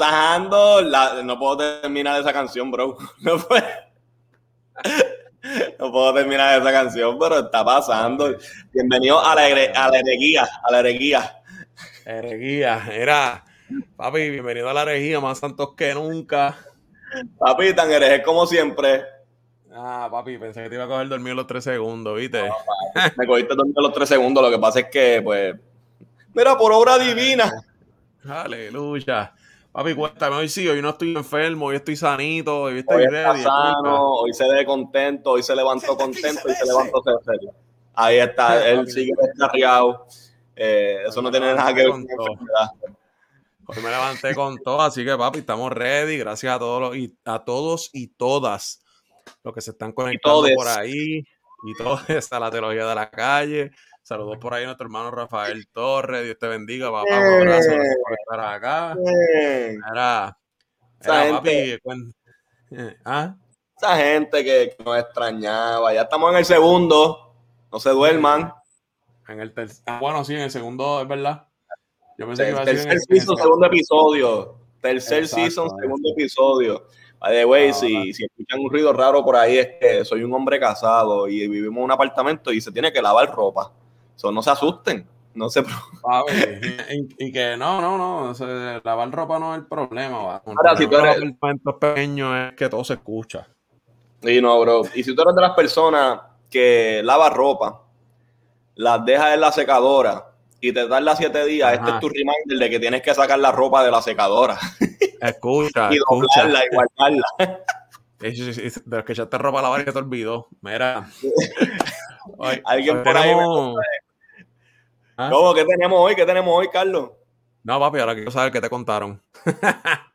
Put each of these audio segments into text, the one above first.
pasando. La, no puedo terminar esa canción, bro. No, puedo, no puedo terminar esa canción, pero está pasando. Bienvenido a la, a la hereguía. A la hereguía. Herejía, era. Papi, bienvenido a la herejía, más santos que nunca. Papi, tan hereje como siempre. Ah, papi, pensé que te iba a coger dormido los tres segundos, ¿viste? Me cogiste dormido los tres segundos. Lo que pasa es que, pues. Mira, por obra divina. Aleluya. Papi, cuéntame, hoy sí, hoy no estoy enfermo, hoy estoy sanito, hoy estoy Hoy está ready. sano, hoy se ve contento, hoy se levantó contento y se levantó serio. Ahí está, él sigue descarriado. Eh, eso no tiene nada que ver con enfermedad. Hoy me levanté con todo, así que papi, estamos ready. Gracias a todos los- y a todos y todas los que se están conectando por ahí y todos a la teología de la calle. Saludos por ahí a nuestro hermano Rafael Torres. Dios te bendiga, papá. Un abrazo gracias por estar acá. Era, Esa era, papi, gente- eh, ¿ah? Esa gente que nos extrañaba. Ya estamos en el segundo. No se duerman. En el ter- ah, bueno, sí, en el segundo, es verdad. Yo pensé que iba a Tercer en el, season, segundo episodio. Tercer Exacto, season, segundo episodio. By the way, Ah, si, si escuchan un ruido raro por ahí, es que soy un hombre casado y vivimos en un apartamento y se tiene que lavar ropa. So, no se asusten. No se preocupen. Papi, y, y que no, no, no, o sea, lavar ropa no es el problema. va. El Ahora, si tú eres- apartamentos pequeños es que todo se escucha. Y no, bro. Y si tú eres de las personas que lava ropa, las dejas en la secadora y te tarda siete días, Ajá. este es tu reminder de que tienes que sacar la ropa de la secadora Escucha, y escucha. doblarla y guardarla. De los que echaste ropa a lavar y que te olvidó. Mira. Hoy- Alguien hoy por ahí me ¿Ah? ¿Cómo? ¿Qué tenemos hoy? ¿Qué tenemos hoy, Carlos? No, papi, ahora quiero saber qué te contaron.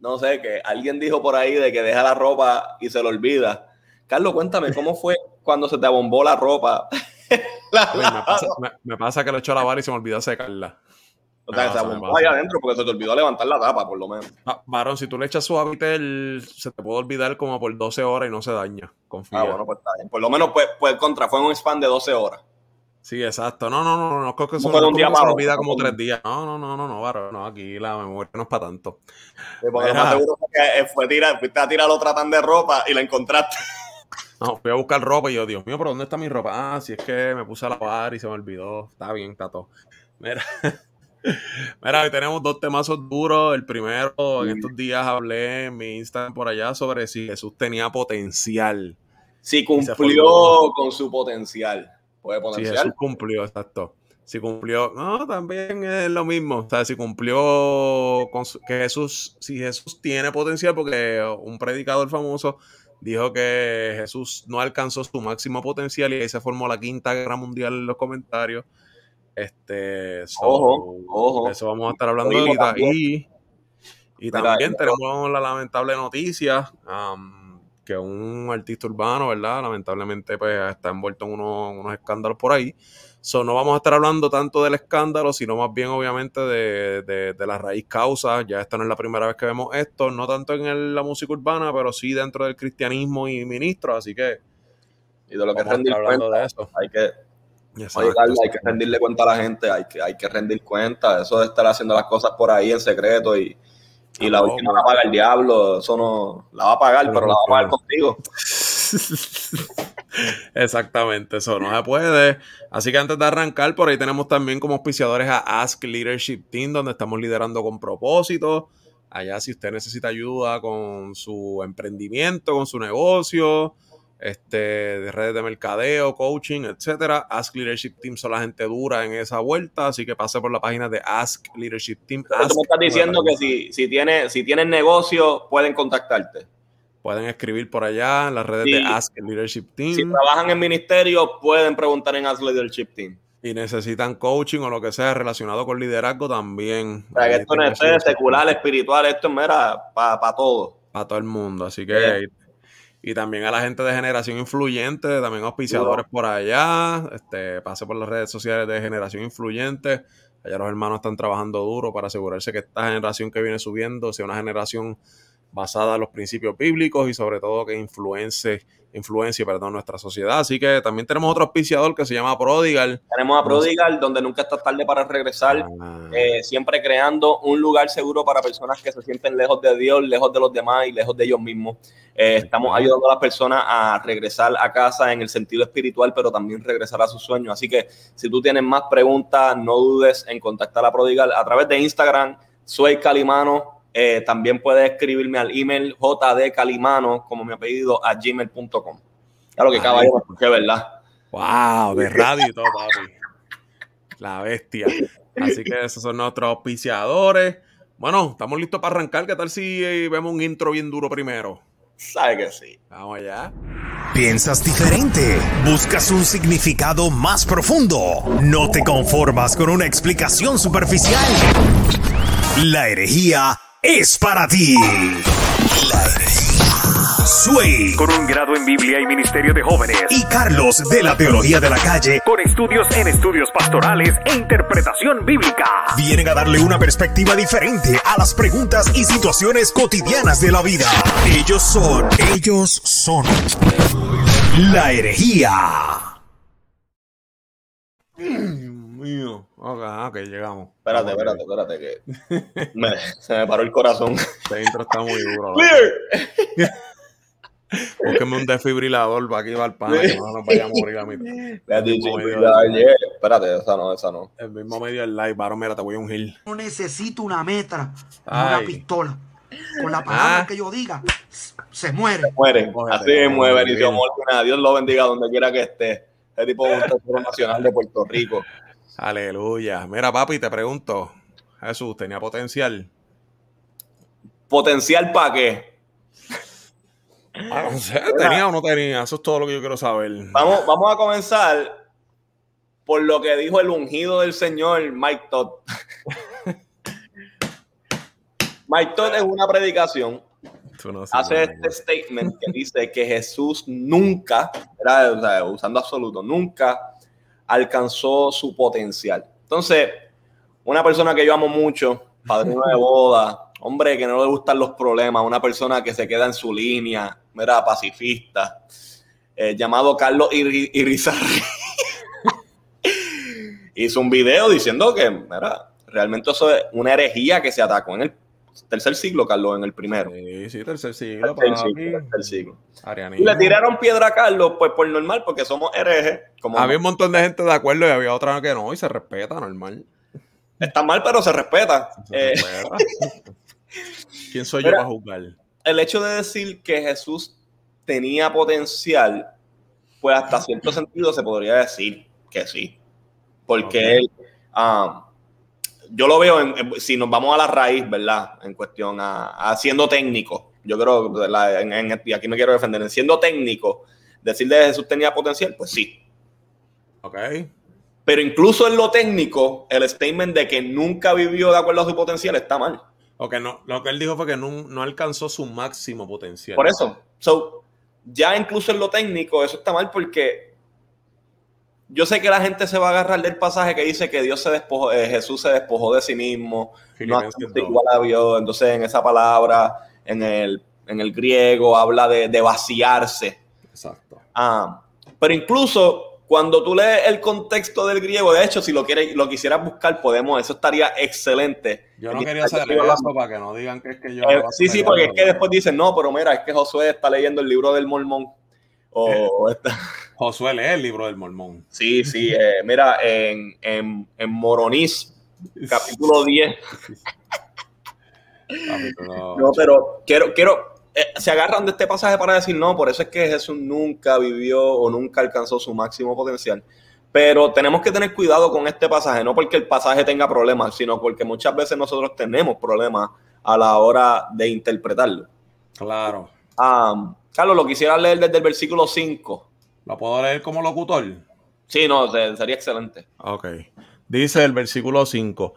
No sé, que alguien dijo por ahí de que deja la ropa y se lo olvida. Carlos, cuéntame, ¿cómo fue cuando se te abombó la ropa? La- Oye, me, pasa, me- me pasa que lo echo a lavar y se me olvidó secarla. o sea, Me se pasa, me abombó ahí adentro porque se te olvidó levantar la tapa, por lo menos. Ah, varón, si tú le echas suavitel, se te puede olvidar como por 12 horas y no se daña. Confía. Ah, bueno, pues está bien. Por lo menos, pues, pues contra, fue un span de 12 horas. Sí, exacto. No, no, no, no, que eso No un día se olvida como tres días. No, no, no, no, no, varón, no, aquí la memoria no es para tanto. Sí, porque Mira. más seguro que eh, fue tirar, fuiste a tirar otra tan de ropa y la encontraste. No, fui a buscar ropa y yo, Dios mío, pero ¿dónde está mi ropa? Ah, si es que me puse a lavar y se me olvidó. Está bien, está todo. Mira, Mira, hoy tenemos dos temazos duros. El primero, en estos días hablé en mi Instagram por allá sobre si Jesús tenía potencial. Sí, se cumplió con su potencial. Puede Si potencial. Jesús cumplió, exacto. Si cumplió, no, también es lo mismo. O sea, si cumplió con su- que Jesús, si Jesús tiene potencial, porque un predicador famoso dijo que Jesús no alcanzó su máximo potencial y ahí se formó la quinta guerra mundial en los comentarios. Este, so, Ojo, ojo. Eso vamos a estar hablando ahorita. Y, también tenemos la lamentable noticia am, que un artista urbano, ¿verdad? Lamentablemente pues está envuelto en unos, unos escándalos por ahí. So, no vamos a estar hablando tanto del escándalo, sino más bien obviamente de, de- de la raíz causa. Ya esta no es la primera vez que vemos esto, no tanto en el- la música urbana, pero sí dentro del cristianismo y ministros, así que Y de lo que rendir cuenta. de eso. Hay que, Exacto, hay que rendirle cuenta a la gente, hay que, hay que rendir cuenta. Eso de estar haciendo las cosas por ahí en secreto y, y la última la paga el diablo, eso no la va a pagar, pero la va a pagar contigo. Exactamente, eso no se puede. Así que antes de arrancar, por ahí tenemos también como auspiciadores a Ask Leadership Team, donde estamos liderando con propósito. Allá si usted necesita ayuda con su emprendimiento, con su negocio, este, de redes de mercadeo, coaching, etcétera. Ask Leadership Team son la gente dura en esa vuelta, así que pase por la página de Ask Leadership Team. Pero tú me estás diciendo que si, si tienes si tienes negocio, pueden contactarte. Pueden escribir por allá en las redes Sí. de Ask Leadership Team. Si trabajan en ministerio, pueden preguntar en Ask Leadership Team. y necesitan coaching o lo que sea relacionado con liderazgo también. O sea, que esto no es secular, espiritual, esto es mera para todo. Para todo el mundo. Así que. Y también a la gente de generación influyente, también auspiciadores por allá. Este, pase por las redes sociales de generación influyente. Allá los hermanos están trabajando duro para asegurarse que esta generación que viene subiendo sea una generación basada en los principios bíblicos y sobre todo que influencie influencia, perdón, nuestra sociedad. Así que también tenemos otro auspiciador que se llama Prodigal. Tenemos a Prodigal, donde nunca está tarde para regresar, ah. eh, siempre creando un lugar seguro para personas que se sienten lejos de Dios, lejos de los demás y lejos de ellos mismos. Eh, estamos ayudando a las personas a regresar a casa en el sentido espiritual, pero también regresar a sus sueños. Así que si tú tienes más preguntas, no dudes en contactar a Prodigal a través de Instagram. Soy Calimano, eh, también puedes escribirme al email jdcalimano, como mi apellido, a gmail.com. Claro que caballero, que verdad. Wow, de radio y todo, papi. La bestia. Así que esos son nuestros auspiciadores. Bueno, estamos listos para arrancar. ¿Qué tal si eh, vemos un intro bien duro primero? Sabe que sí. Vamos allá. Piensas diferente. Buscas un significado más profundo. No te conformas con una explicación superficial. La herejía es para ti. Sway. Con un grado en Biblia y Ministerio de Jóvenes. Y Carlos de la Teología de la Calle. Con estudios en estudios pastorales e interpretación bíblica. Vienen a darle una perspectiva diferente a las preguntas y situaciones cotidianas de la vida. Ellos son, ellos son. La herejía. mío. Ok, ok, llegamos. Espérate, espérate, espérate, que se me paró el corazón. Este intro está muy duro. Búsqueme un desfibrilador para aquí va el pan, que no nos vaya a morir a mí. Espérate, esa no, esa no. El mismo medio del live, varón, mira, te voy a ungir. No necesito una metra, una pistola. Con la palabra ah. que yo diga, se muere. Se muere. Así muere, y Dios lo bendiga donde quiera que esté. Ese tipo es un tesoro nacional de Puerto Rico. Aleluya. Mira, papi, te pregunto, Jesús, ¿tenía potencial? ¿Potencial para qué? Ah, no sé, ¿tenía o no tenía? Eso es todo lo que yo quiero saber. Vamos, vamos a comenzar por lo que dijo el ungido del Señor, Mike Todd. Mike Todd es una predicación. hace este statement que dice que Jesús nunca, era, usando absoluto, nunca alcanzó su potencial. Entonces, una persona que yo amo mucho, padrino de boda, hombre que no le gustan los problemas, una persona que se queda en su línea, mira, pacifista, eh, llamado Carlos Irizarry, hizo un video diciendo que, mira, realmente eso es una herejía que se atacó en el tercer siglo, Carlos, en el primero. Sí, sí, tercer siglo. Tercer siglo, Y le tiraron piedra a Carlos, pues por normal, porque somos herejes. Como había un montón de gente de acuerdo y había otra que no, y se respeta, normal. Está mal, pero se respeta. Eh, ¿Quién soy yo para juzgar? El hecho de decir que Jesús tenía potencial, pues hasta cierto sentido se podría decir que sí. Porque él, um, yo lo veo, en, si nos vamos a la raíz, ¿verdad? En cuestión a, siendo técnico, yo creo, y aquí me quiero defender, en siendo técnico, decirle que Jesús tenía potencial, pues sí. Ok. Pero incluso en lo técnico, el statement de que nunca vivió de acuerdo a su potencial está mal. Ok, no, lo que él dijo fue que no, no alcanzó su máximo potencial. Por eso, so, ya incluso en lo técnico, eso está mal porque yo sé que la gente se va a agarrar del pasaje que dice que Dios se despojó, eh, Jesús se despojó de sí mismo, no igual a Dios. Entonces, en esa palabra, en el, en el griego, habla de, vaciarse. Exacto. Ah, pero incluso cuando tú lees el contexto del griego, de hecho, si lo quieres, lo quisieras buscar, podemos, eso estaría excelente. Yo no quería hacer eso para que no digan que es que yo. Eh, sí, sí, porque es que después dicen, no, pero mira, es que Josué está leyendo el libro del Mormón. O eh, Josué lee el libro del Mormón. Sí, sí. Eh, mira, en, en, en Moronis, capítulo 10. no, pero quiero, quiero, eh, se agarran de este pasaje para decir, no, por eso es que Jesús nunca vivió o nunca alcanzó su máximo potencial. Pero tenemos que tener cuidado con este pasaje, no porque el pasaje tenga problemas, sino porque muchas veces nosotros tenemos problemas a la hora de interpretarlo. Claro. Um, Carlos, lo quisiera leer desde el versículo 5. ¿Lo puedo leer como locutor? Sí, no, sería excelente. Ok. Dice el versículo 5,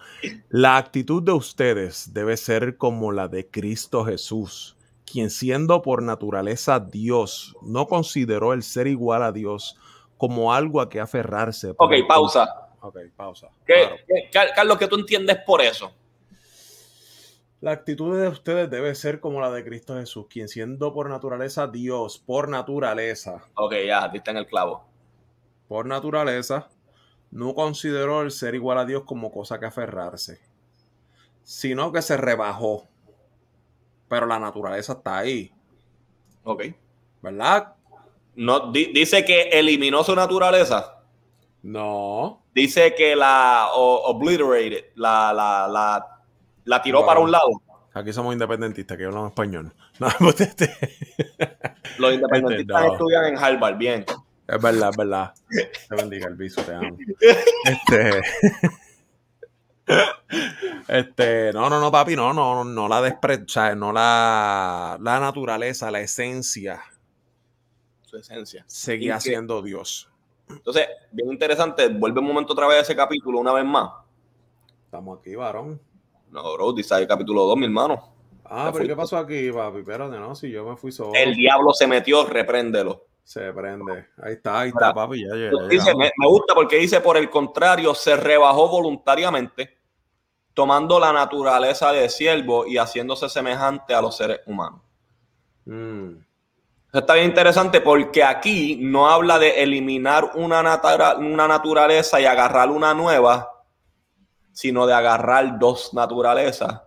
la actitud de ustedes debe ser como la de Cristo Jesús, quien siendo por naturaleza Dios, no consideró el ser igual a Dios como algo a que aferrarse. Ok, pausa. Ok, pausa. Carlos, ¿qué tú entiendes por eso? La actitud de ustedes debe ser como la de Cristo Jesús, quien siendo por naturaleza Dios, por naturaleza. Ok, ya, está en el clavo. Por naturaleza, no consideró el ser igual a Dios como cosa que aferrarse, sino que se rebajó. Pero la naturaleza está ahí. Ok. ¿Verdad? No, dice que eliminó su naturaleza. No. Dice que la obliterated, la, la, la, la tiró para un lado. Aquí somos independentistas, que hablamos español. No, pues este... Los independentistas este, estudian en Harvard, bien. Es verdad, es verdad. Te bendiga el viso, te amo. Este. Este, no, no, no, papi, no, no, no la despre, o sea, no la, la naturaleza, la esencia. Su esencia. Seguía siendo Dios. Entonces, bien interesante, vuelve un momento otra vez a ese capítulo, una vez más. Estamos aquí, varón. No, bro, dice ahí capítulo 2, mi hermano. Ah, pero ¿qué pasó aquí, papi? Espérate, no, si yo me fui solo. El diablo se metió, repréndelo. Se prende. Ahí está, ahí está, papi. Ya, dice, me, gusta porque dice, por el contrario, se rebajó voluntariamente, tomando la naturaleza de siervo y haciéndose semejante a los seres humanos. Mm. Eso está bien interesante porque aquí no habla de eliminar una, una naturaleza y agarrar una nueva, sino de agarrar dos naturalezas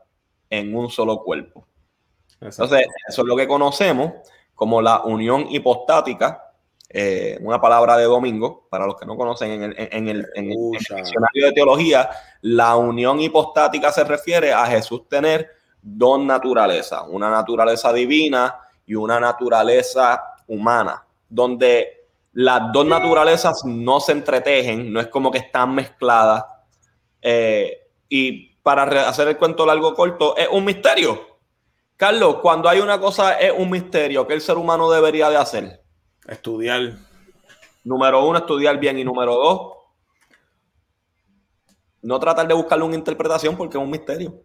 en un solo cuerpo. Entonces, eso es lo que conocemos como la unión hipostática, eh, una palabra de domingo, para los que no conocen en el, en, el, en, el, diccionario de teología, la unión hipostática se refiere a Jesús tener dos naturalezas, una naturaleza divina y una naturaleza humana, donde las dos naturalezas no se entretejen, no es como que están mezcladas. Eh, y para hacer el cuento largo corto, es un misterio. Carlos, cuando hay una cosa es un misterio, ¿qué el ser humano debería de hacer? Estudiar. Número uno, estudiar bien. Y número dos, no tratar de buscarle una interpretación porque es un misterio.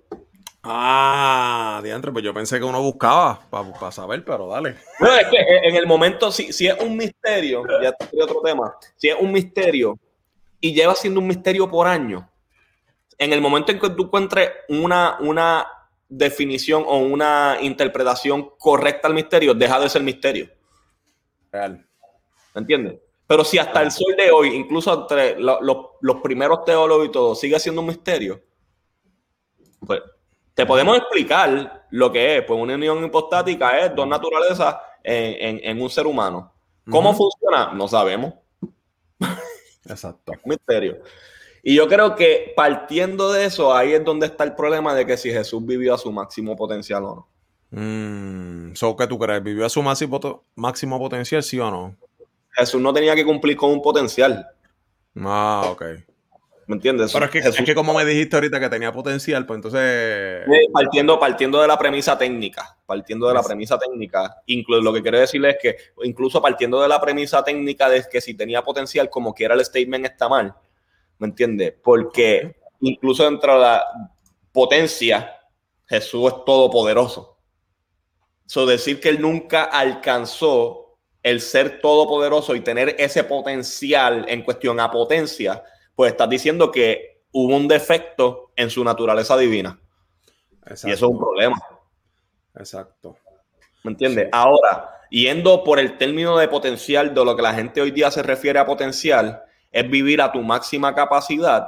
Ah, diantre, pues yo pensé que uno buscaba para saber, pero dale. No, es que en el momento, si, si es un misterio, ya te otro tema, si es un misterio y lleva siendo un misterio por años, en el momento en que tú encuentres una, una definición o una interpretación correcta al misterio, deja de ser misterio. Real. ¿Me entiendes? Pero si hasta el sol de hoy, incluso entre los primeros teólogos y todo, sigue siendo un misterio, pues te podemos explicar lo que es. Pues una unión hipostática es dos naturalezas en, un ser humano. ¿Cómo funciona? No sabemos. Exacto. misterio. Y yo creo que partiendo de eso, ahí es donde está el problema de que si Jesús vivió a su máximo potencial o no. Mm, ¿Qué tú crees? ¿Vivió a su máximo, máximo potencial, sí o no? Jesús no tenía que cumplir con un potencial. Ah, ok. ¿Me entiendes? Pero es que, es que como me dijiste ahorita que tenía potencial, pues entonces... Partiendo, partiendo de la premisa técnica, partiendo de la premisa técnica, incluso lo que quiero decirle es que incluso partiendo de la premisa técnica de que si tenía potencial, como quiera el statement está mal, ¿me entiendes? Porque incluso dentro de la potencia, Jesús es todopoderoso. So, decir que él nunca alcanzó el ser todopoderoso y tener ese potencial en cuestión a potencia, pues estás diciendo que hubo un defecto en su naturaleza divina. Y eso es un problema. Exacto. ¿Me entiendes? Ahora, yendo por el término de potencial, de lo que la gente hoy día se refiere a potencial, es vivir a tu máxima capacidad,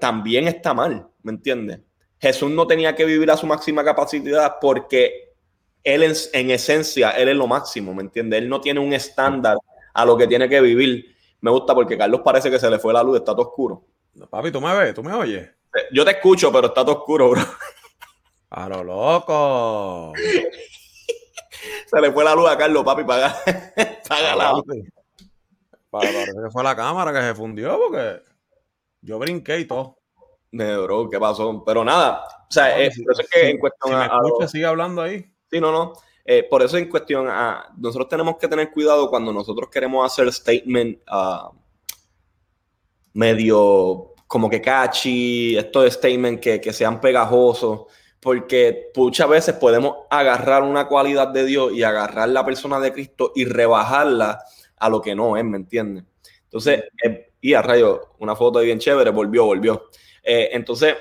también está mal, ¿me entiendes? Jesús no tenía que vivir a su máxima capacidad porque él en, esencia, él es lo máximo, ¿me entiendes? Él no tiene un estándar a lo que tiene que vivir. Me gusta porque Carlos parece que se le fue la luz, está todo oscuro. papi, ¿tú me ves? ¿Tú me oyes? Yo te escucho, pero está todo oscuro, bro. A lo loco. se le fue la luz a Carlos, papi, paga, paga la Parece que fue la cámara que se fundió porque yo brinqué y todo. bro, ¿qué pasó? Pero nada, o sea, eh, por eso es que en cuestión. me escucha, sigue hablando ahí. Sí, no, no. Eh, por eso en cuestión a. Nosotros tenemos que tener cuidado cuando nosotros queremos hacer statement uh, medio como que catchy, estos de statement que, que sean pegajosos porque muchas veces podemos agarrar una cualidad de Dios y agarrar la persona de Cristo y rebajarla a lo que no es, ¿me entiendes? Entonces, eh, y a rayo, una foto bien chévere, volvió, volvió. Eh, entonces,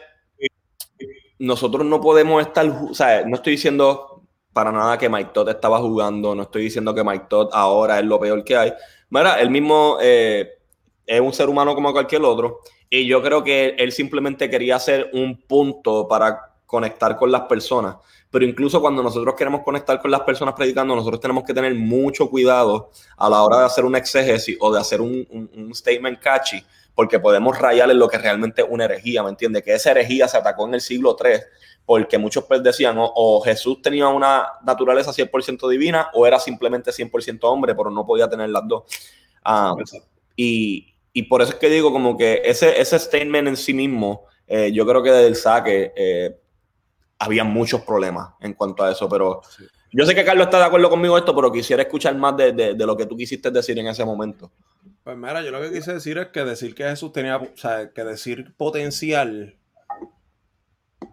nosotros no podemos estar, o sea, no estoy diciendo para nada que Mike Todd estaba jugando, no estoy diciendo que Mike Todd ahora es lo peor que hay. Mira, él mismo eh, es un ser humano como cualquier otro y yo creo que él simplemente quería hacer un punto para conectar con las personas. Pero incluso cuando nosotros queremos conectar con las personas predicando, nosotros tenemos que tener mucho cuidado a la hora de hacer un exégesis o de hacer un, un statement catchy, porque podemos rayar en lo que realmente es una herejía, ¿me entiendes? Que esa herejía se atacó en el siglo III, porque muchos pues decían o, Jesús tenía una naturaleza 100% divina o era simplemente 100% hombre, pero no podía tener las dos. Ah, y, y, por eso es que digo como que ese, ese statement en sí mismo, eh, yo creo que desde el saque eh, había muchos problemas en cuanto a eso, pero... Yo sé que Carlos está de acuerdo conmigo esto, pero quisiera escuchar más de, de, de, lo que tú quisiste decir en ese momento. Pues mira, yo lo que quise decir es que decir que Jesús tenía, o sea, que decir potencial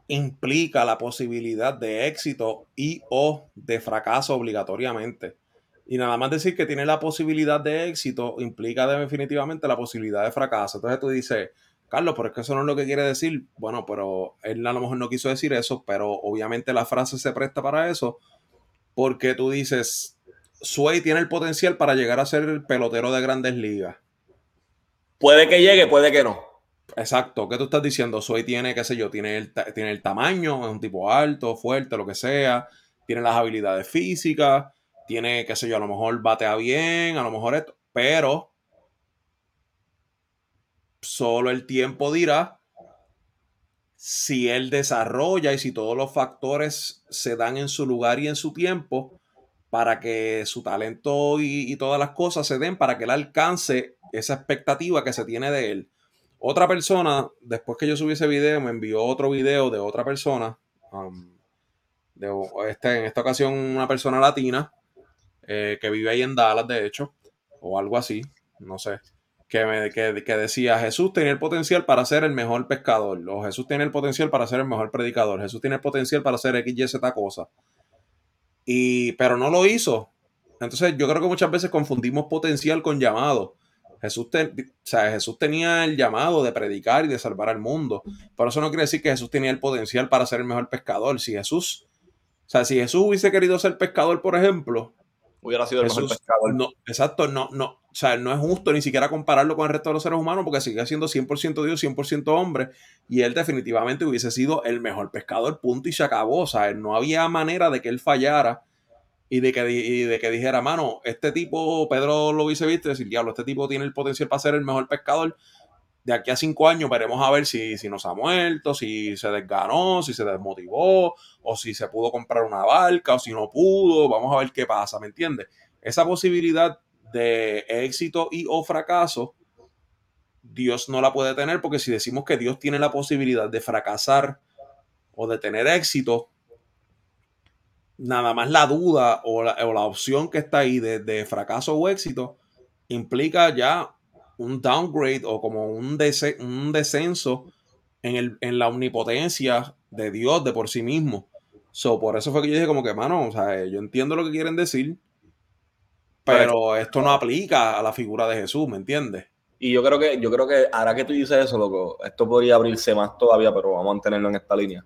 implica la posibilidad de éxito y o de fracaso obligatoriamente. Y nada más decir que tiene la posibilidad de éxito implica definitivamente la posibilidad de fracaso. Entonces tú dices, Carlos, pero es que eso no es lo que quiere decir. Bueno, pero él a lo mejor no quiso decir eso, pero obviamente la frase se presta para eso porque tú dices, Sway tiene el potencial para llegar a ser el pelotero de grandes ligas. Puede que llegue, puede que no. Exacto, ¿qué tú estás diciendo? Sway tiene, qué sé yo, tiene el, tiene el tamaño, es un tipo alto, fuerte, lo que sea, tiene las habilidades físicas, tiene, qué sé yo, a lo mejor batea bien, a lo mejor esto, pero solo el tiempo dirá si él desarrolla y si todos los factores se dan en su lugar y en su tiempo para que su talento y, todas las cosas se den para que él alcance esa expectativa que se tiene de él. Otra persona, después que yo subí ese video, me envió otro video de otra persona, um, de, este, en esta ocasión una persona latina, eh, que vive ahí en Dallas, de hecho, o algo así, no sé, que, me, que, decía, Jesús tenía el potencial para ser el mejor pescador, o Jesús tiene el potencial para ser el mejor predicador, Jesús tiene el potencial para ser X, Y, Z cosa. Y, pero no lo hizo. Entonces yo creo que muchas veces confundimos potencial con llamado. Jesús, Jesús tenía el llamado de predicar y de salvar al mundo. Pero eso no quiere decir que Jesús tenía el potencial para ser el mejor pescador. Si Jesús, o sea, si Jesús hubiese querido ser pescador, por ejemplo, hubiera sido el mejor pescador. No, exacto, no, no, o sea, no es justo ni siquiera compararlo con el resto de los seres humanos porque sigue siendo 100% Dios, 100% hombre y él definitivamente hubiese sido el mejor pescador, punto y se acabó. O sea, no había manera de que él fallara y de que, de que dijera, mano, este tipo, Pedro lo hubiese visto y decir, diablo, este tipo tiene el potencial para ser el mejor pescador. De aquí a cinco años veremos a ver si, si nos ha muerto, si se desganó, si se desmotivó, o si se pudo comprar una barca, o si no pudo. Vamos a ver qué pasa, ¿me entiendes? Esa posibilidad de éxito y o fracaso, Dios no la puede tener porque si decimos que Dios tiene la posibilidad de fracasar o de tener éxito, nada más la duda o la, opción que está ahí de, fracaso o éxito implica ya un downgrade o como un, un descenso en, el, en, la omnipotencia de Dios de por sí mismo. So, por eso fue que yo dije como que, mano, o sea, yo entiendo lo que quieren decir, pero esto no aplica a la figura de Jesús, ¿me entiendes? Y yo creo que, yo creo que ahora que tú dices eso, loco, esto podría abrirse más todavía, pero vamos a mantenerlo en esta línea.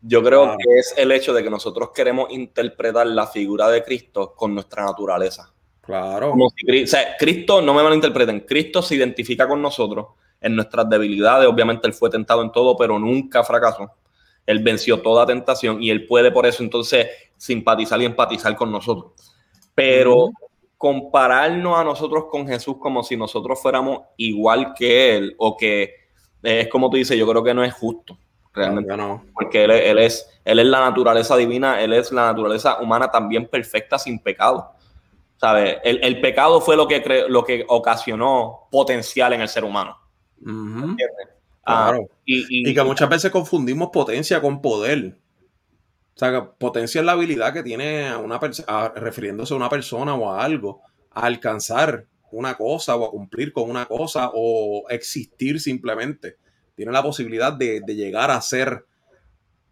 Yo creo que es el hecho de que nosotros queremos interpretar la figura de Cristo con nuestra naturaleza. Claro. o sea, Cristo, no me malinterpreten, Cristo se identifica con nosotros en nuestras debilidades. Obviamente él fue tentado en todo, pero nunca fracasó. Él venció toda tentación y él puede por eso entonces simpatizar y empatizar con nosotros. Pero compararnos a nosotros con Jesús como si nosotros fuéramos igual que Él o que es como tú dices, yo creo que no es justo, realmente. No. Porque él, él, es, él es la naturaleza divina, Él es la naturaleza humana también perfecta sin pecado. ¿Sabes? El, el pecado fue lo que, lo que ocasionó potencial en el ser humano. Ah, y, y, que muchas veces confundimos potencia con poder. O sea, potencia es la habilidad que tiene una persona, refiriéndose a una persona o a algo, a alcanzar una cosa o a cumplir con una cosa o existir simplemente. Tiene la posibilidad de, llegar a ser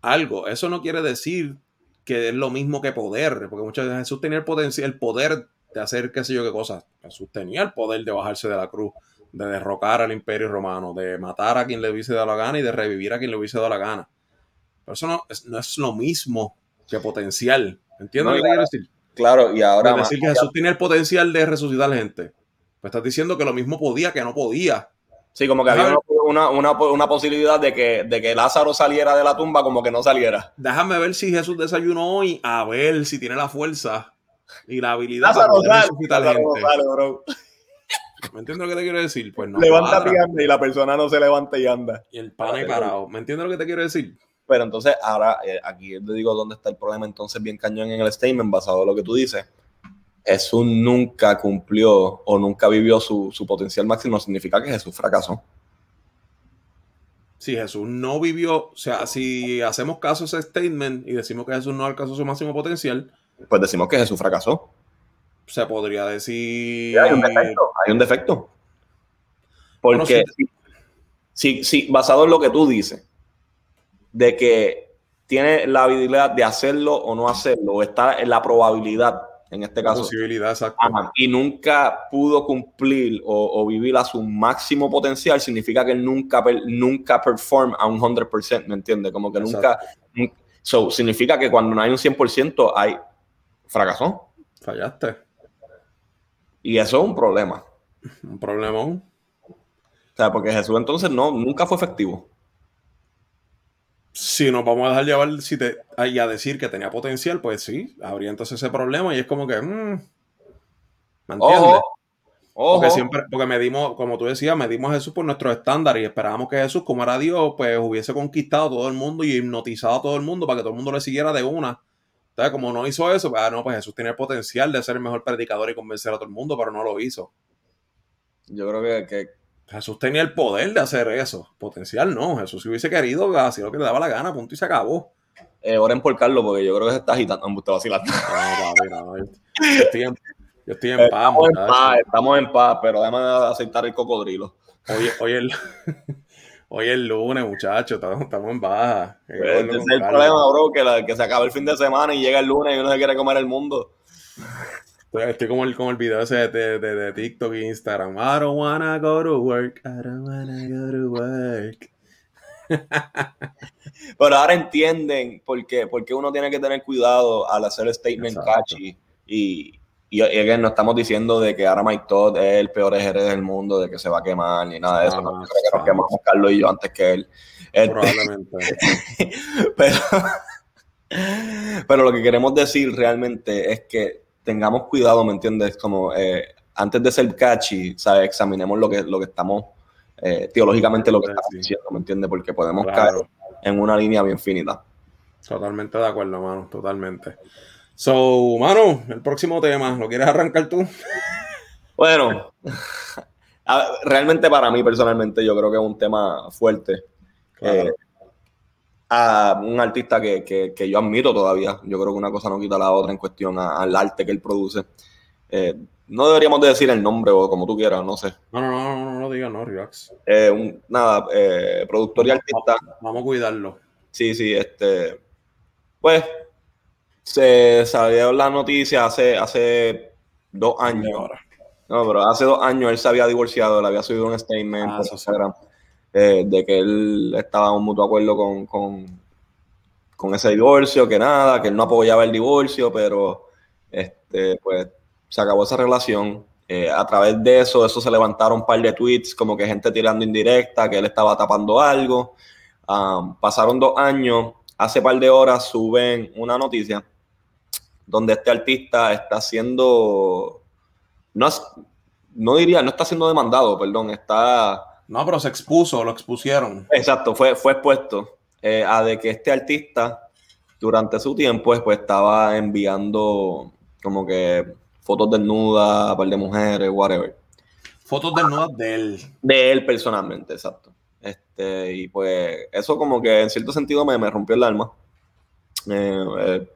algo. Eso no quiere decir que es lo mismo que poder, porque muchas veces Jesús tenía el, el poder de hacer qué sé yo qué cosas. Jesús tenía el poder de bajarse de la cruz, de derrocar al imperio romano, de matar a quien le hubiese dado la gana y de revivir a quien le hubiese dado la gana. Pero eso no es, no es lo mismo que potencial. ¿Entiendes lo que quiero decir? Claro, y ahora. decir que Jesús tiene el potencial de resucitar a la gente. Pues estás diciendo que lo mismo podía que no podía. Sí, como que había una, una, una, posibilidad de que, de que Lázaro saliera de la tumba como que no saliera. Déjame ver si Jesús desayunó hoy, a ver si tiene la fuerza y la habilidad para resucitar gente. bro. ¿Me entiendes lo que te quiero decir? Pues no. Levanta y y la persona no se levanta y anda. Y el pan ahí parado. ¿Me entiendes lo que te quiero decir? Pero entonces, ahora, eh, aquí te digo dónde está el problema, entonces, bien cañón en el statement, basado en lo que tú dices. Jesús nunca cumplió o nunca vivió su, potencial máximo, significa que Jesús fracasó. Si Jesús no vivió, o sea, si hacemos caso a ese statement y decimos que Jesús no alcanzó su máximo potencial, pues decimos que Jesús fracasó. Se podría decir. hay un defecto. Hay un defecto. Porque, si, si, basado en lo que tú dices, de que tiene la habilidad de hacerlo o no hacerlo, o está en la probabilidad, en este caso. Posibilidad, exacto. y nunca pudo cumplir o, vivir a su máximo potencial, significa que nunca, nunca perform a un 100%, ¿me entiendes? Como que nunca, So, significa que cuando no hay un 100%, hay fracasó. Fallaste. Y eso es un problema. Un problemón. O sea, porque Jesús entonces no, nunca fue efectivo si nos vamos a dejar llevar si te, y a decir que tenía potencial, pues sí, habría entonces ese problema y es como que, mm, ¿me entiendes? Porque siempre, porque medimos, como tú decías, medimos a Jesús por nuestro estándar y esperábamos que Jesús, como era Dios, pues hubiese conquistado a todo el mundo y hipnotizado a todo el mundo para que todo el mundo le siguiera de una. Entonces, como no hizo eso, ah, no, pues Jesús tiene el potencial de ser el mejor predicador y convencer a todo el mundo, pero no lo hizo. Yo creo que Jesús tenía el poder de hacer eso. Potencial no. Jesús si hubiese querido, hacía lo que le daba la gana, punto y se acabó. Eh, oren por Carlos, porque yo creo que se está agitando. No, usted vacilando. No, Yo, estoy en, yo estoy en estamos paz. En paz estamos en paz, pero déjame aceptar el cocodrilo. Hoy, hoy, el, hoy es lunes, muchachos. Estamos, en baja. Pues, ese es el problema, bro, que, que se acaba el fin de semana y llega el lunes y uno se quiere comer el mundo. Estoy como el, como el video ese de, de, de, TikTok e Instagram. I don't wanna go to work. I don't wanna go to work. Pero ahora entienden por qué, porque uno tiene que tener cuidado al hacer el statement catchy. Y, y, y no estamos diciendo de que ahora Mike Todd es el peor ejército del mundo, de que se va a quemar, ni nada de eso. No, creo que nos quemamos Carlos y yo antes que él. Este, Probablemente. pero, pero lo que queremos decir realmente es que tengamos cuidado, ¿me entiendes? Como eh, antes de ser catchy, ¿sabes? Examinemos lo que, lo que estamos, eh, teológicamente lo que estamos diciendo, ¿me entiendes? Porque podemos caer en una línea bien finita. Totalmente de acuerdo, mano, totalmente. So, mano, el próximo tema, ¿lo quieres arrancar tú? Bueno, realmente para mí personalmente yo creo que es un tema fuerte. Eh, a un artista que, que, yo admiro todavía. Yo creo que una cosa no quita la otra en cuestión al arte que él produce. Eh, no deberíamos de decir el nombre o como tú quieras, no sé. No, no, no, no, no diga no, relax. Eh, nada, productor y artista. Vamos, a cuidarlo. Sí, sí, este. Pues se salió la noticia hace, hace dos años. No, pero hace dos años él se había divorciado, le había subido un statement ah, Instagram. Eh, de que él estaba en un mutuo acuerdo con, con, ese divorcio, que nada, que él no apoyaba el divorcio, pero este, pues se acabó esa relación. Eh, a través de eso, eso se levantaron un par de tweets, como que gente tirando indirecta, que él estaba tapando algo. pasaron dos años, hace par de horas suben una noticia donde este artista está siendo, no, no diría, no está siendo demandado, perdón, está no, pero se expuso, lo expusieron. Exacto, fue, fue expuesto eh, a de que este artista durante su tiempo pues, estaba enviando como que fotos desnudas, par de mujeres, whatever. Fotos desnudas de él. De él personalmente, exacto. Este, y pues eso como que en cierto sentido me, me rompió el alma. Eh, eh,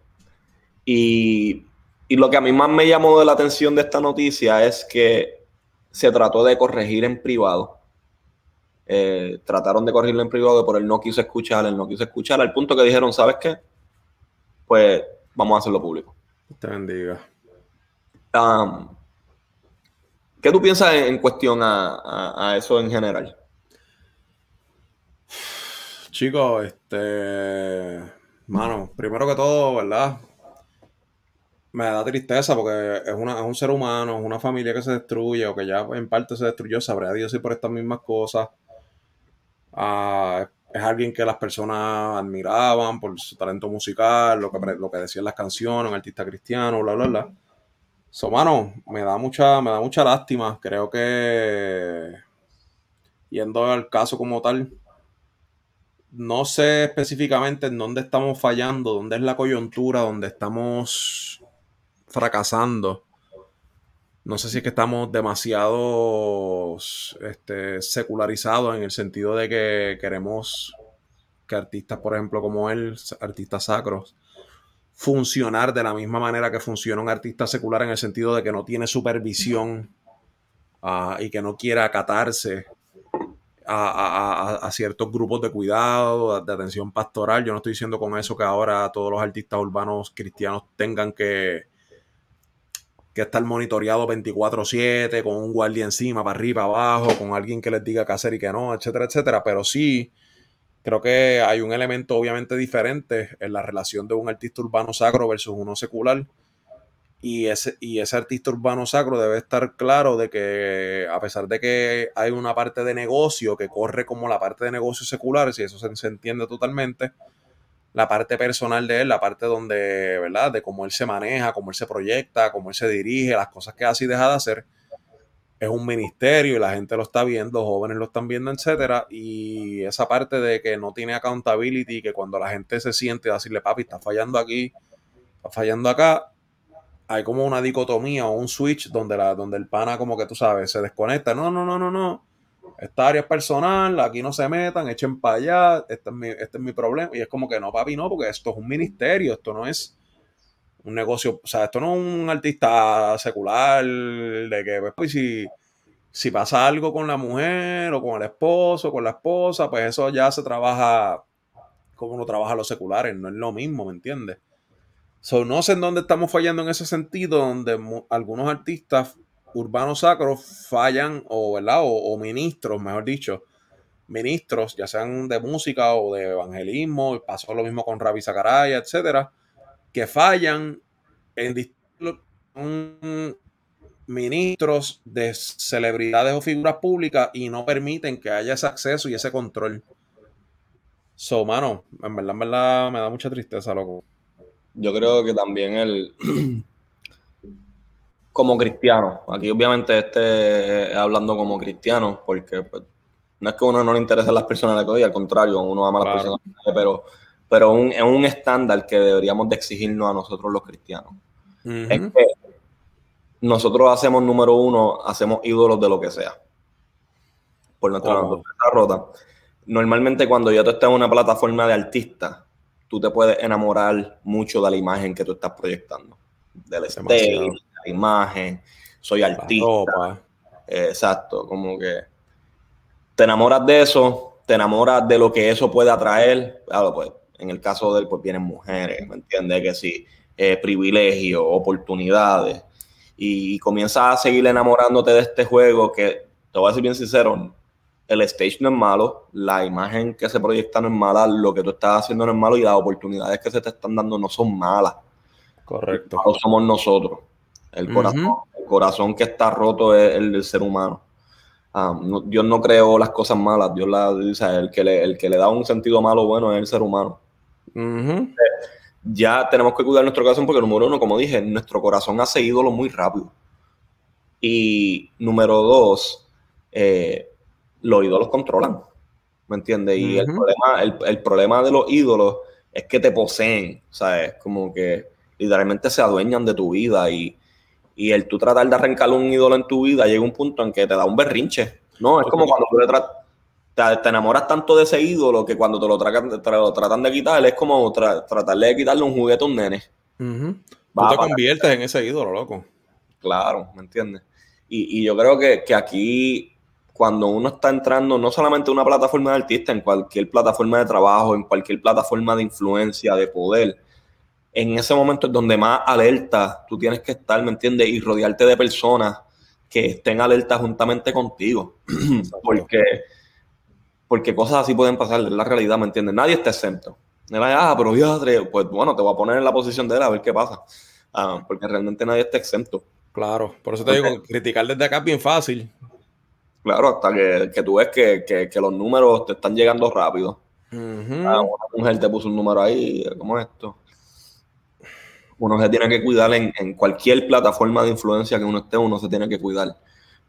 y, y lo que a mí más me llamó de la atención de esta noticia es que se trató de corregir en privado eh, trataron de correrlo en privado, pero él no quiso escuchar, él no quiso escuchar, al punto que dijeron, ¿sabes qué? Pues vamos a hacerlo público. Te bendiga. ¿Qué tú piensas en, cuestión a, eso en general? Chicos, este. Mano, primero que todo, ¿verdad? Me da tristeza porque es, una, es un ser humano, es una familia que se destruye o que ya en parte se destruyó, sabrá Dios si por estas mismas cosas. Ah, es alguien que las personas admiraban por su talento musical, lo que, lo que decían las canciones, un artista cristiano, bla, bla, bla. So, mano, me da mucha, me da mucha lástima. Creo que yendo al caso como tal, no sé específicamente en dónde estamos fallando, dónde es la coyuntura, dónde estamos fracasando. No sé si es que estamos demasiado este, secularizados en el sentido de que queremos que artistas, por ejemplo, como él, artistas sacros, funcionar de la misma manera que funciona un artista secular en el sentido de que no tiene supervisión ah, y que no quiere acatarse a, ciertos grupos de cuidado, de atención pastoral. Yo no estoy diciendo con eso que ahora todos los artistas urbanos cristianos tengan que, que estar monitoreados 24/7, con un guardia encima, para arriba, abajo, con alguien que les diga qué hacer y qué no, etcétera, etcétera. Pero sí, creo que hay un elemento obviamente diferente en la relación de un artista urbano sacro versus uno secular y ese, y ese artista urbano sacro debe estar claro de que a pesar de que hay una parte de negocio que corre como la parte de negocio secular, si eso se, entiende totalmente, la parte personal de él, la parte donde, ¿verdad? De cómo él se maneja, cómo él se proyecta, cómo él se dirige, las cosas que hace y deja de hacer, es un ministerio y la gente lo está viendo, jóvenes lo están viendo, etcétera, y esa parte de que no tiene accountability, que cuando la gente se siente decirle, papi, está fallando aquí, está fallando acá, hay como una dicotomía o un switch donde, la, donde el pana, como que tú sabes, se desconecta. No, no, no, no, no. Esta área es personal, aquí no se metan, echen para allá, este es, mi, este es mi problema. Y es como que no, papi, no, porque esto es un ministerio, esto no es un negocio, o sea, esto no es un artista secular de que, pues, pues si, si pasa algo con la mujer o con el esposo, con la esposa, pues eso ya se trabaja como uno trabaja los seculares, no es lo mismo, ¿me entiendes? So, no sé en dónde estamos fallando en ese sentido, donde algunos artistas urbanos sacros fallan, o, ¿verdad? O, ministros, mejor dicho, ministros, ya sean de música o de evangelismo, pasó lo mismo con Ravi Zacaraya, etcétera, que fallan en ministros de celebridades o figuras públicas y no permiten que haya ese acceso y ese control. So, mano, en verdad, en verdad me da mucha tristeza, loco yo creo que también el como cristiano, aquí obviamente este hablando como cristiano, porque pues, no es que a uno no le interese las personas de hoy, al contrario, uno ama a las personas, pero, pero es un estándar que deberíamos de exigirnos a nosotros los cristianos. Es que nosotros hacemos número uno, hacemos ídolos de lo que sea. Por nuestra rota. Normalmente cuando ya tú estás en una plataforma de artistas, tú te puedes enamorar mucho de la imagen que tú estás proyectando. Del stage, de la imagen, soy artista. exacto, como que te enamoras de eso, te enamoras de lo que eso puede atraer. Claro, pues en el caso de él, pues vienen mujeres, ¿me entiendes? Que sí, eh, privilegios, oportunidades. Y, y comienzas a seguir enamorándote de este juego que, te voy a ser bien sincero, el stage no es malo, la imagen que se proyecta no es mala, lo que tú estás haciendo no es malo y las oportunidades que se te están dando no son malas. Correcto. Somos nosotros. El corazón, el corazón que está roto es el del ser humano. Ah, Dios no creó las cosas malas, Dios la dice, el que, le, el que le da un sentido malo bueno es el ser humano. Ya tenemos que cuidar nuestro corazón porque número uno, como dije, nuestro corazón hace ídolos muy rápido. Y número dos, eh, los ídolos controlan. ¿Me entiendes? Y el, problema, el, problema de los ídolos es que te poseen, ¿sabes? Como que literalmente se adueñan de tu vida y, el tú tratar de arrancar un ídolo en tu vida llega un punto en que te da un berrinche. No, es como cuando tú te, enamoras tanto de ese ídolo que cuando te lo, tratan de quitar, es como tratarle de quitarle un juguete a un nene. Tú te conviertes en ese ídolo, loco. Claro, ¿me entiendes? Y, yo creo que, que aquí cuando uno está entrando no solamente en una plataforma de artista, en cualquier plataforma de trabajo, en cualquier plataforma de influencia, de poder, en ese momento es donde más alerta tú tienes que estar, ¿me entiendes? Y rodearte de personas que estén alertas juntamente contigo. Porque porque cosas así pueden pasar, en la realidad, ¿me entiendes? Nadie está exento. Ah, pero pues bueno, te voy a poner en la posición de él a ver qué pasa. Ah, porque realmente nadie está exento. Claro, por eso te digo, criticar desde acá es bien fácil. Claro, hasta que, tú ves que, los números te están llegando rápido. Ah, una mujer te puso un número ahí, como esto. Uno se tiene que cuidar en, cualquier plataforma de influencia que uno esté, uno se tiene que cuidar.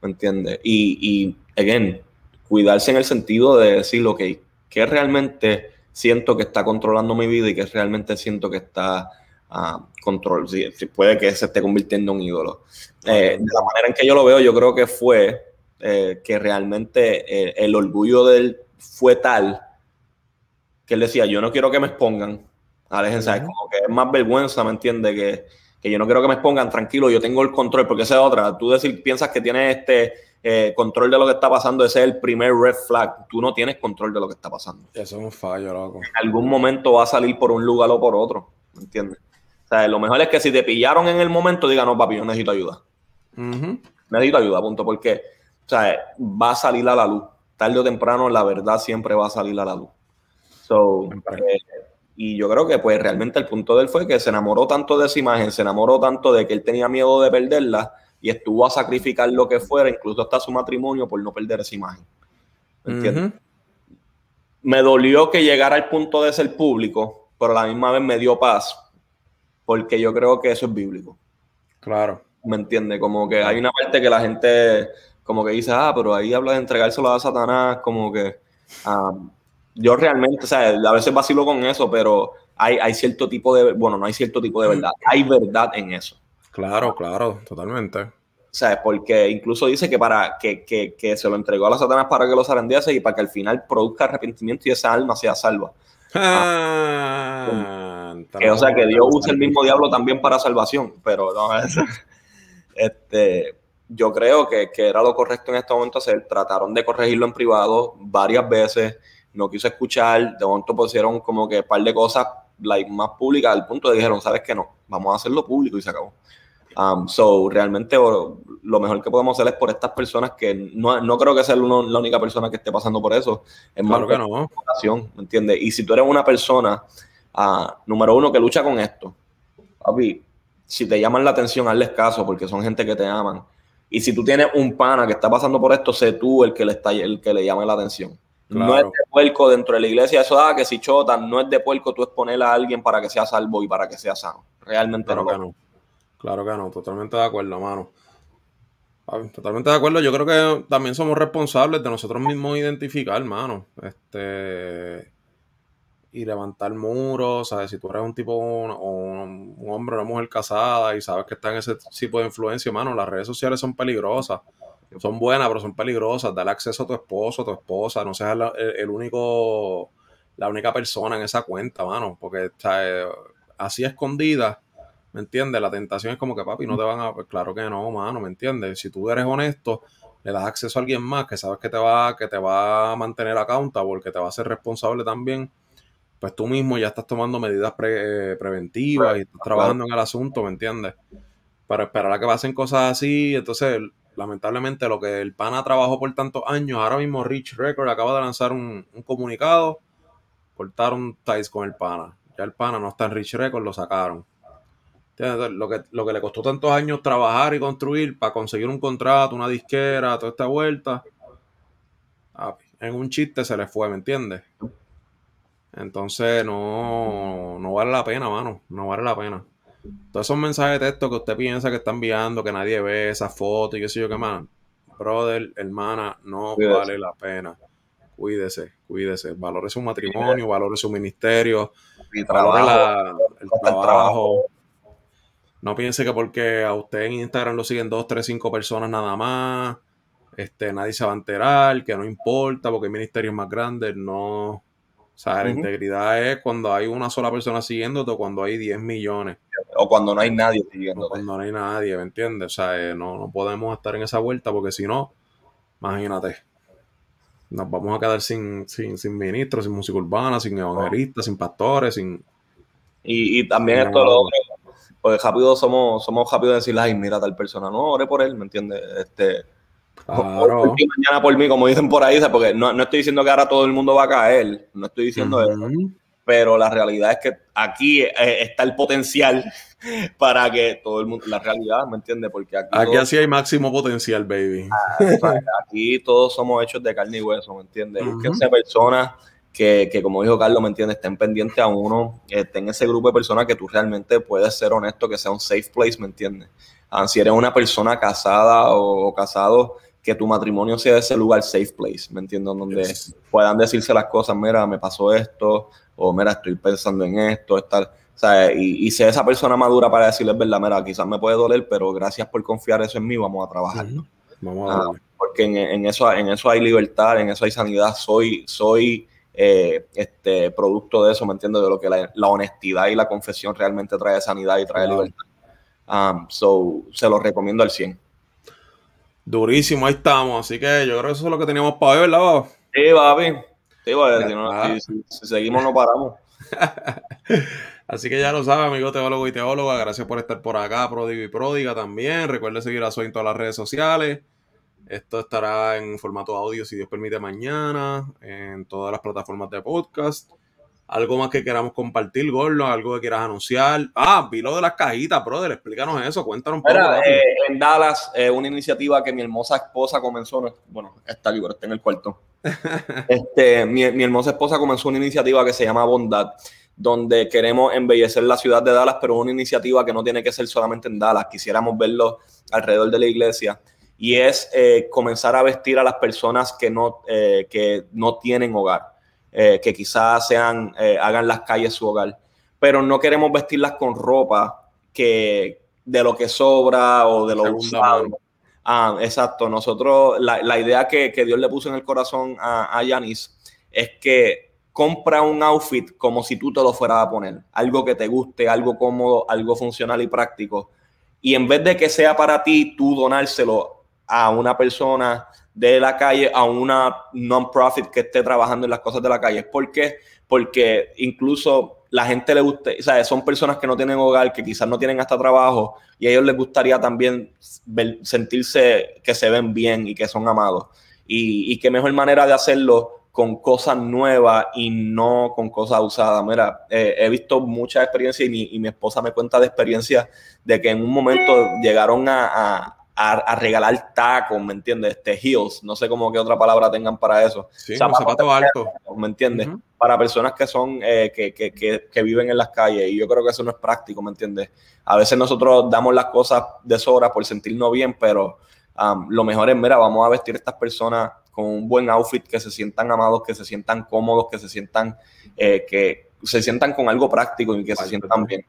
¿Me entiendes? Y, y, again, cuidarse en el sentido de decir, ok, ¿qué realmente siento que está controlando mi vida y que realmente siento que está uh, control, si, puede que se esté convirtiendo en un ídolo. Eh, de la manera en que yo lo veo, yo creo que fue eh, que realmente eh, el orgullo de él fue tal que él decía, yo no quiero que me expongan, aléjense, como que es más vergüenza, ¿me entiende? Que, que, yo no quiero que me expongan, tranquilo, yo tengo el control, porque esa es otra, tú decir, piensas que tienes este control de lo que está pasando, ese es el primer red flag, tú no tienes control de lo que está pasando. Eso es un fallo, loco. En algún momento va a salir por un lugar o por otro, ¿me entiendes? O sea, lo mejor es que si te pillaron en el momento, digan, no, papi, yo necesito ayuda. Necesito ayuda, punto, porque o sea, va a salir a la luz. Tarde o temprano, la verdad siempre va a salir a la luz. Eh, y yo creo que pues realmente el punto de él fue que se enamoró tanto de esa imagen, se enamoró tanto de que él tenía miedo de perderla y estuvo a sacrificar lo que fuera, incluso hasta su matrimonio, por no perder esa imagen. ¿Me entiendes? Me dolió que llegara al punto de ser público, pero a la misma vez me dio paz porque yo creo que eso es bíblico. Claro. ¿Me entiende? Como que hay una parte que la gente como que dice, ah, pero ahí habla de entregárselo a Satanás, como que ah, yo realmente, o sea, a veces vacilo con eso, pero hay, hay cierto tipo de, bueno, no hay cierto tipo de verdad, hay verdad en eso. Claro, claro, totalmente. ¿Sabes? Porque incluso dice que para que, que, que, se lo entregó a la Satanás para que lo zarandease y para que al final produzca arrepentimiento y esa alma sea salva. Ah, o sea, que Dios usa el mismo diablo también para salvación, pero no, este, yo creo que, era lo correcto en este momento hacer. Trataron de corregirlo en privado varias veces, no quiso escuchar, de momento pusieron como que un par de cosas más públicas al punto de dijeron, sabes que no, vamos a hacerlo público y se acabó. Um, so, realmente lo mejor que podemos hacer es por estas personas que no, creo que sea la única persona que esté pasando por eso. Es más que no. ¿me entiendes? Y si tú eres una persona, uh, número uno, que lucha con esto, papi, si te llaman la atención, hazles caso porque son gente que te aman. Y si tú tienes un pana que está pasando por esto, sé tú el que le, está, el que le llame la atención. No es de puerco dentro de la iglesia, eso da que si chota, no es de puerco tú exponerle a alguien para que sea salvo y para que sea sano. Realmente no. no. Claro que no, totalmente de acuerdo, mano. Totalmente de acuerdo. Yo creo que también somos responsables de nosotros mismos identificar, mano. Este. Y levantar muros, ¿sabes? Si tú eres un tipo, un, un, hombre o una mujer casada y sabes que está en ese tipo de influencia, mano, las redes sociales son peligrosas. Son buenas, pero son peligrosas. Dale acceso a tu esposo, a tu esposa. No seas el, único, la única persona en esa cuenta, mano. Porque, ¿sabes? Así escondida ¿Me entiendes? La tentación es como que, papi, no te van a. Pues claro que no, mano, ¿me entiendes? Si tú eres honesto, le das acceso a alguien más que sabes que te va, que te va a mantener accountable, que te va a ser responsable también, pues tú mismo ya estás tomando medidas eh, preventivas y estás trabajando en el asunto, ¿me entiendes? Para esperar a que pasen cosas así, entonces, lamentablemente, lo que el PANA trabajó por tantos años, ahora mismo Rich Record acaba de lanzar un, un comunicado, cortaron ties con el PANA. Ya el PANA no está en Rich Record, lo sacaron. Lo que, lo que le costó tantos años trabajar y construir para conseguir un contrato, una disquera, toda esta vuelta, en un chiste se le fue, ¿me entiendes? Entonces no, no vale la pena, mano, no vale la pena. Todos esos mensajes de texto que usted piensa que está enviando, que nadie ve, esa foto y qué sé yo qué más, brother, hermana, no vale la pena. Cuídese, cuídese, valore su matrimonio, valore su ministerio, valore el trabajo. No piense que porque a usted en Instagram lo siguen dos, tres, cinco personas nada más, este, nadie se va a enterar, que no importa porque el ministerio es más grande, no. O sea, la integridad es cuando hay una sola persona siguiéndote o cuando hay 10 millones. O cuando no hay nadie siguiéndote. O cuando no hay nadie, ¿me entiendes? O sea, eh, no, no podemos estar en esa vuelta porque si no, imagínate, nos vamos a quedar sin, sin, sin ministros, sin música urbana, sin evangelistas, sin pastores, sin... Y, y también esto lo, pues rápido somos, somos rápidos de decir, ay, mira tal persona, no, ore por él, ¿me entiendes? Este, Claro. mañana por mí, como dicen por ahí, porque no, no, estoy diciendo que ahora todo el mundo va a caer, no estoy diciendo eso, pero la realidad es que aquí eh, está el potencial para que todo el mundo, la realidad, ¿me entiendes? Porque aquí, aquí así hay máximo potencial, baby. Ah, aquí todos somos hechos de carne y hueso, ¿me entiendes? Que -huh. personas que, que, como dijo Carlos, ¿me entiendes? Estén pendientes a uno, estén ese grupo de personas que tú realmente puedes ser honesto, que sea un safe place, ¿me entiendes? Ah, si eres una persona casada o, casado, que tu matrimonio sea ese lugar safe place, ¿me entiendes? Donde puedan decirse las cosas, mira, me pasó esto, o mira, estoy pensando en esto, estar, y, y sea esa persona madura para decirles verdad, mira, quizás me puede doler, pero gracias por confiar eso en mí, vamos a trabajar. Vamos a ah, porque en, en, eso, en eso hay libertad, en eso hay sanidad, soy, soy eh, este producto de eso, ¿me entiendes? De lo que la, la, honestidad y la confesión realmente trae sanidad y trae libertad. Um, so, se lo recomiendo al 100. Durísimo, ahí estamos. Así que yo creo que eso es lo que teníamos para ver, ¿verdad, Bob? Sí, papi. Sí, si, no, si, si, seguimos, no paramos. Así que ya lo sabe, amigo teólogo y teóloga. Gracias por estar por acá, pródigo y pródiga también. Recuerde seguir a Soy en todas las redes sociales. Esto estará en formato audio, si Dios permite, mañana, en todas las plataformas de podcast. Algo más que queramos compartir, Gordo, algo que quieras anunciar. Ah, vi lo de las cajitas, brother, explícanos eso, cuéntanos un poco. Eh, en Dallas, eh, una iniciativa que mi hermosa esposa comenzó, bueno, está aquí, está en el cuarto. este, mi, mi hermosa esposa comenzó una iniciativa que se llama Bondad, donde queremos embellecer la ciudad de Dallas, pero una iniciativa que no tiene que ser solamente en Dallas, quisiéramos verlo alrededor de la iglesia y es eh, comenzar a vestir a las personas que no, eh, que no tienen hogar. Eh, que quizás sean, eh, hagan las calles su hogar, pero no queremos vestirlas con ropa que de lo que sobra o de lo usado. Ah, exacto. Nosotros, la, la idea que, que, Dios le puso en el corazón a Yanis es que compra un outfit como si tú te lo fueras a poner. Algo que te guste, algo cómodo, algo funcional y práctico. Y en vez de que sea para ti, tú donárselo a una persona de la calle a una non-profit que esté trabajando en las cosas de la calle. ¿Por qué? Porque incluso la gente le gusta, o sea, son personas que no tienen hogar, que quizás no tienen hasta trabajo, y a ellos les gustaría también sentirse que se ven bien y que son amados. Y, y qué mejor manera de hacerlo con cosas nuevas y no con cosas usadas. Mira, eh, he visto muchas experiencias y mi, esposa me cuenta de experiencias de que en un momento llegaron a a, regalar tacos, ¿me entiendes? Este, heels, no sé cómo qué otra palabra tengan para eso. Sí, zapatos, zapatos altos. ¿Me entiendes? Uh -huh. Para personas que son, eh, que, que, que, que, viven en las calles. Y yo creo que eso no es práctico, ¿me entiendes? A veces nosotros damos las cosas de sobra por sentirnos bien, pero um, lo mejor es, mira, vamos a vestir a estas personas con un buen outfit, que se sientan amados, que se sientan cómodos, que se sientan, eh, que se sientan con algo práctico y que Ay, se sientan bien.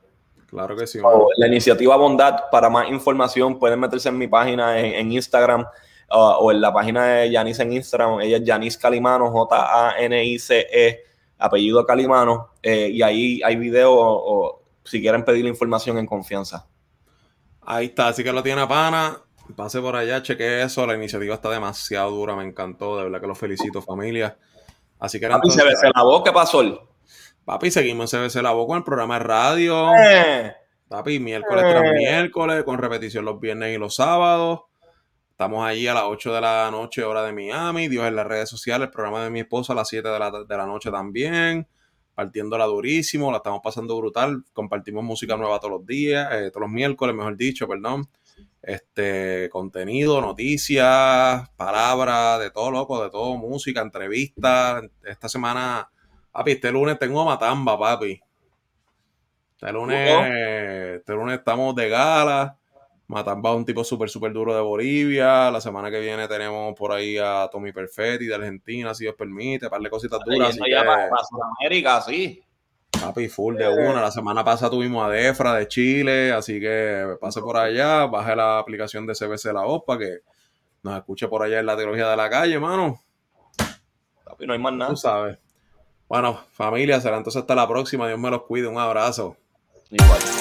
Claro que sí. La iniciativa Bondad, para más información, pueden meterse en mi página en, en Instagram uh, o en la página de Yanis en Instagram. Ella es Yanis Calimano, J-A-N-I-C-E, apellido Calimano. Eh, y ahí hay video o, o, si quieren pedir la información en confianza. Ahí está, así que lo tiene a pana. Pase por allá, cheque eso. La iniciativa está demasiado dura, me encantó. De verdad que los felicito, familia. Así que entonces, se, se la ¿qué pasó? Papi, seguimos en CBC La Voz con el programa de radio. Eh. Papi, miércoles eh. tras miércoles, con repetición los viernes y los sábados. Estamos allí a las 8 de la noche, hora de Miami. Dios en las redes sociales. El programa de mi esposa a las 7 de la, de la noche también. Partiéndola durísimo. La estamos pasando brutal. Compartimos música nueva todos los días, eh, todos los miércoles, mejor dicho, perdón. Este contenido, noticias, palabras, de todo loco, de todo, música, entrevistas. Esta semana Papi, este lunes tengo a Matamba, papi. Este lunes, este lunes estamos de gala. Matamba es un tipo súper, súper duro de Bolivia. La semana que viene tenemos por ahí a Tommy Perfetti de Argentina, si Dios permite, par de cositas duras. Así ya que, para, para Sudamérica, sí. Papi, full de una. La semana pasada tuvimos a Defra de Chile, así que pase por allá, baje la aplicación de CBC La Voz para que nos escuche por allá en la teología de la calle, mano. Papi, no hay más nada. Tú sabes. Bueno, familia, será entonces hasta la próxima. Dios me los cuide. Un abrazo. Igual.